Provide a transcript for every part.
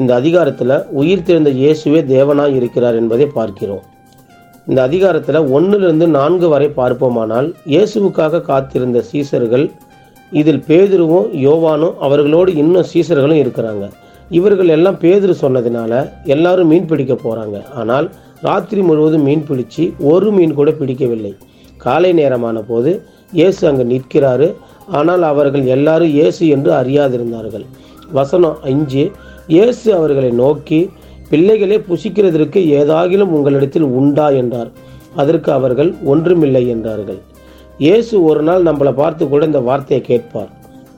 இந்த அதிகாரத்தில் உயிர் தெரிந்த இயேசுவே தேவனாய் இருக்கிறார் என்பதை பார்க்கிறோம். இந்த அதிகாரத்தில் ஒன்றிலிருந்து நான்கு வரை பார்ப்போமானால் இயேசுவுக்காக காத்திருந்த சீசர்கள் இதில் பேதுருவும் யோவானும் அவர்களோடு இன்னும் சீசர்களும் இருக்கிறாங்க. இவர்கள் எல்லாம் பேதுரு சொன்னதினால எல்லாரும் மீன் பிடிக்க போகிறாங்க ஆனால் ராத்திரி முழுவதும் மீன் பிடிச்சு ஒரு மீன் கூட பிடிக்கவில்லை. காலை நேரமான போது இயேசு அங்கு நிற்கிறாரு. ஆனால் அவர்கள் எல்லாரும் இயேசு என்று அறியாதிருந்தார்கள். வசனம் அஞ்சு இயேசு அவர்களை நோக்கி பிள்ளைகளே புசிக்கிறதற்கு ஏதாகிலும் உங்களிடத்தில் உண்டா? என்றார். அதற்கு அவர்கள் ஒன்றுமில்லை என்றார்கள். இயேசு ஒரு நாள் நம்மளை பார்த்து கூட இந்த வார்த்தையை கேட்பார்.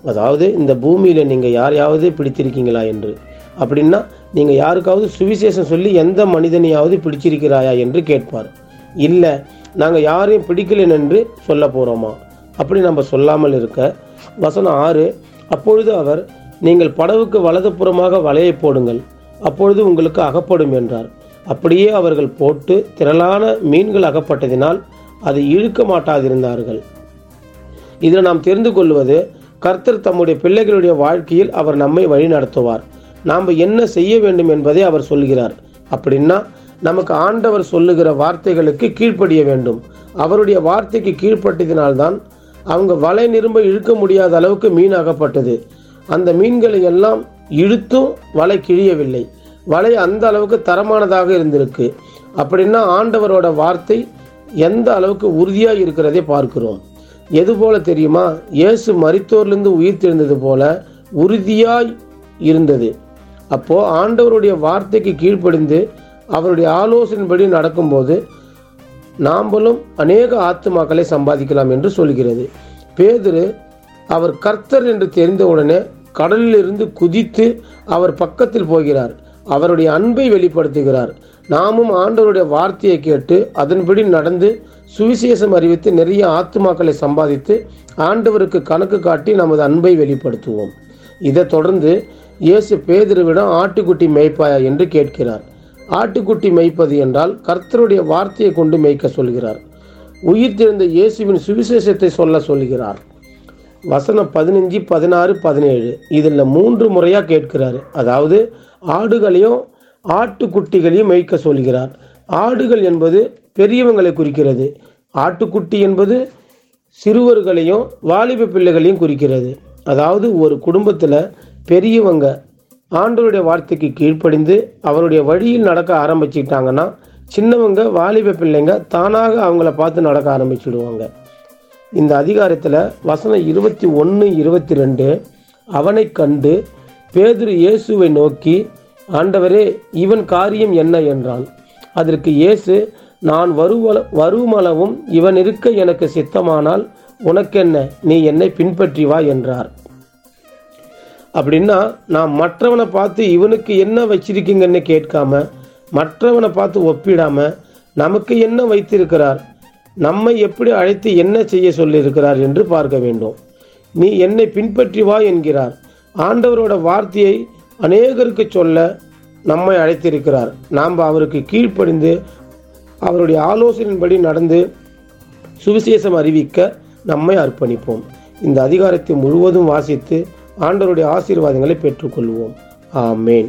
அதாவது இந்த பூமியில் நீங்கள் யாரையாவது பிடித்திருக்கீங்களா? என்று. அப்படின்னா நீங்கள் யாருக்காவது சுவிசேஷம் சொல்லி எந்த மனிதனையாவது பிடிச்சிருக்கிறாயா? என்று கேட்பார். இல்லை நாங்கள் யாரையும் பிடிக்கலன் என்று சொல்ல போகிறோமா அப்படி நம்ம சொல்லாமல் இருக்க வசனம் ஆறு அப்பொழுது அவர் நீங்கள் படவுக்கு வலதுபுறமாக வலையை போடுங்கள். அப்பொழுது உங்களுக்கு அகப்படும் என்றார். அப்படியே அவர்கள் போட்டு திரளான மீன்கள் அகப்பட்டதினால் அதை இழுக்க மாட்டாதிருந்தார்கள். இதில் நாம் தெரிந்து கொள்வது கர்த்தர் தம்முடைய பிள்ளைகளுடைய வாழ்க்கையில் அவர் நம்மை வழி நடத்துவார். நாம் என்ன செய்ய வேண்டும் என்பதை அவர் சொல்கிறார். அப்படின்னா நமக்கு ஆண்டவர் சொல்லுகிற வார்த்தைகளுக்கு கீழ்ப்படிய வேண்டும். அவருடைய வார்த்தைக்கு கீழ்ப்பட்டதினால்தான் அவங்க வலை நிரும்ப இழுக்க முடியாத அளவுக்கு மீன் அகப்பட்டது. அந்த மீன்களை எல்லாம் இழுத்தும் வலை கிழியவில்லை. வலை அந்த அளவுக்கு தரமானதாக இருந்திருக்கு. அப்படின்னா ஆண்டவரோட வார்த்தை எந்த அளவுக்கு உறுதியாக இருக்கிறதை பார்க்கிறோம். எது போல தெரியுமா? இயேசு மரித்தோர்லேருந்து உயிர் தெழுந்தது போல உறுதியாய் இருந்தது. அப்போ ஆண்டவருடைய வார்த்தைக்கு கீழ்ப்படிந்து அவருடைய ஆலோசனைப்படி நடக்கும்போது நாம்பளும் அநேக ஆத்துமாக்களை சம்பாதிக்கலாம் என்று சொல்கிறது. பேதுரு அவர் கர்த்தர் என்று தெரிந்தவுடனே கடலிலிருந்து குதித்து அவர் பக்கத்தில் போகிறார். அவருடைய அன்பை வெளிப்படுத்துகிறார். நாமும் ஆண்டவருடைய வார்த்தையை கேட்டு அதன்படி நடந்து சுவிசேஷம் அறிவித்து நிறைய ஆத்துமாக்களை சம்பாதித்து ஆண்டவருக்கு கணக்கு காட்டி நமது அன்பை வெளிப்படுத்துவோம். இதை தொடர்ந்து இயேசு பேதருவிடம் ஆட்டுக்குட்டி மேய்ப்பாயா என்று கேட்கிறார். ஆட்டுக்குட்டி மேய்ப்பது என்றால் கர்த்தருடைய வார்த்தையை கொண்டு மேய்க்க சொல்கிறார். உயிர் இயேசுவின் சுவிசேஷத்தை சொல்ல சொல்கிறார். வசனம் பதினஞ்சு பதினாறு பதினேழு. இதில் மூன்று முறையாக கேட்கிறாரு. அதாவது ஆடுகளையும் ஆட்டுக்குட்டிகளையும் மேய்க்க சொல்கிறார். ஆடுகள் என்பது பெரியவங்களை குறிக்கிறது. ஆட்டுக்குட்டி என்பது சிறுவர்களையும் வாலிப பிள்ளைகளையும் குறிக்கிறது. அதாவது ஒரு குடும்பத்தில் பெரியவங்க ஆண்டவருடைய வார்த்தைக்கு கீழ்ப்படிந்து அவருடைய வழியில் நடக்க ஆரம்பிச்சிட்டாங்கன்னா சின்னவங்க வாலிப பிள்ளைங்க தானாக அவங்கள பார்த்து நடக்க ஆரம்பிச்சிடுவாங்க. இந்த அதிகாரத்தில் வசனம் இருபத்தி ஒன்று இருபத்தி ரெண்டு அவனை கண்டு பேதுரு இயேசுவை நோக்கி ஆண்டவரே இவன் காரியம் என்ன என்றான். அதற்கு இயேசு நான் வருவல வருமளவும் இவன் இருக்க எனக்கு சித்தமானால் உனக்கென்ன? நீ என்னை பின்பற்றி வா என்றார். அப்படின்னா நான் மற்றவனை பார்த்து இவனுக்கு என்ன வச்சிருக்கீங்கன்னு கேட்காம மற்றவனை பார்த்து ஒப்பிடாம நமக்கு என்ன வைத்திருக்கிறார்? நம்மை எப்படி அழைத்து என்ன செய்ய சொல்லியிருக்கிறார் என்று பார்க்க வேண்டும். நீ என்னை பின்பற்றி வா என்கிறார். ஆண்டவரோட வார்த்தையை அநேகருக்கு சொல்ல நம்மை அழைத்திருக்கிறார். நாம் அவருக்கு கீழ்ப்படிந்து அவருடைய ஆலோசனையின்படி நடந்து சுவிசேஷம் அறிவிக்க நம்மை அர்ப்பணிப்போம். இந்த அதிகாரத்தை முழுவதும் வாசித்து ஆண்டவருடைய ஆசீர்வாதங்களை பெற்றுக்கொள்வோம். ஆமேன்.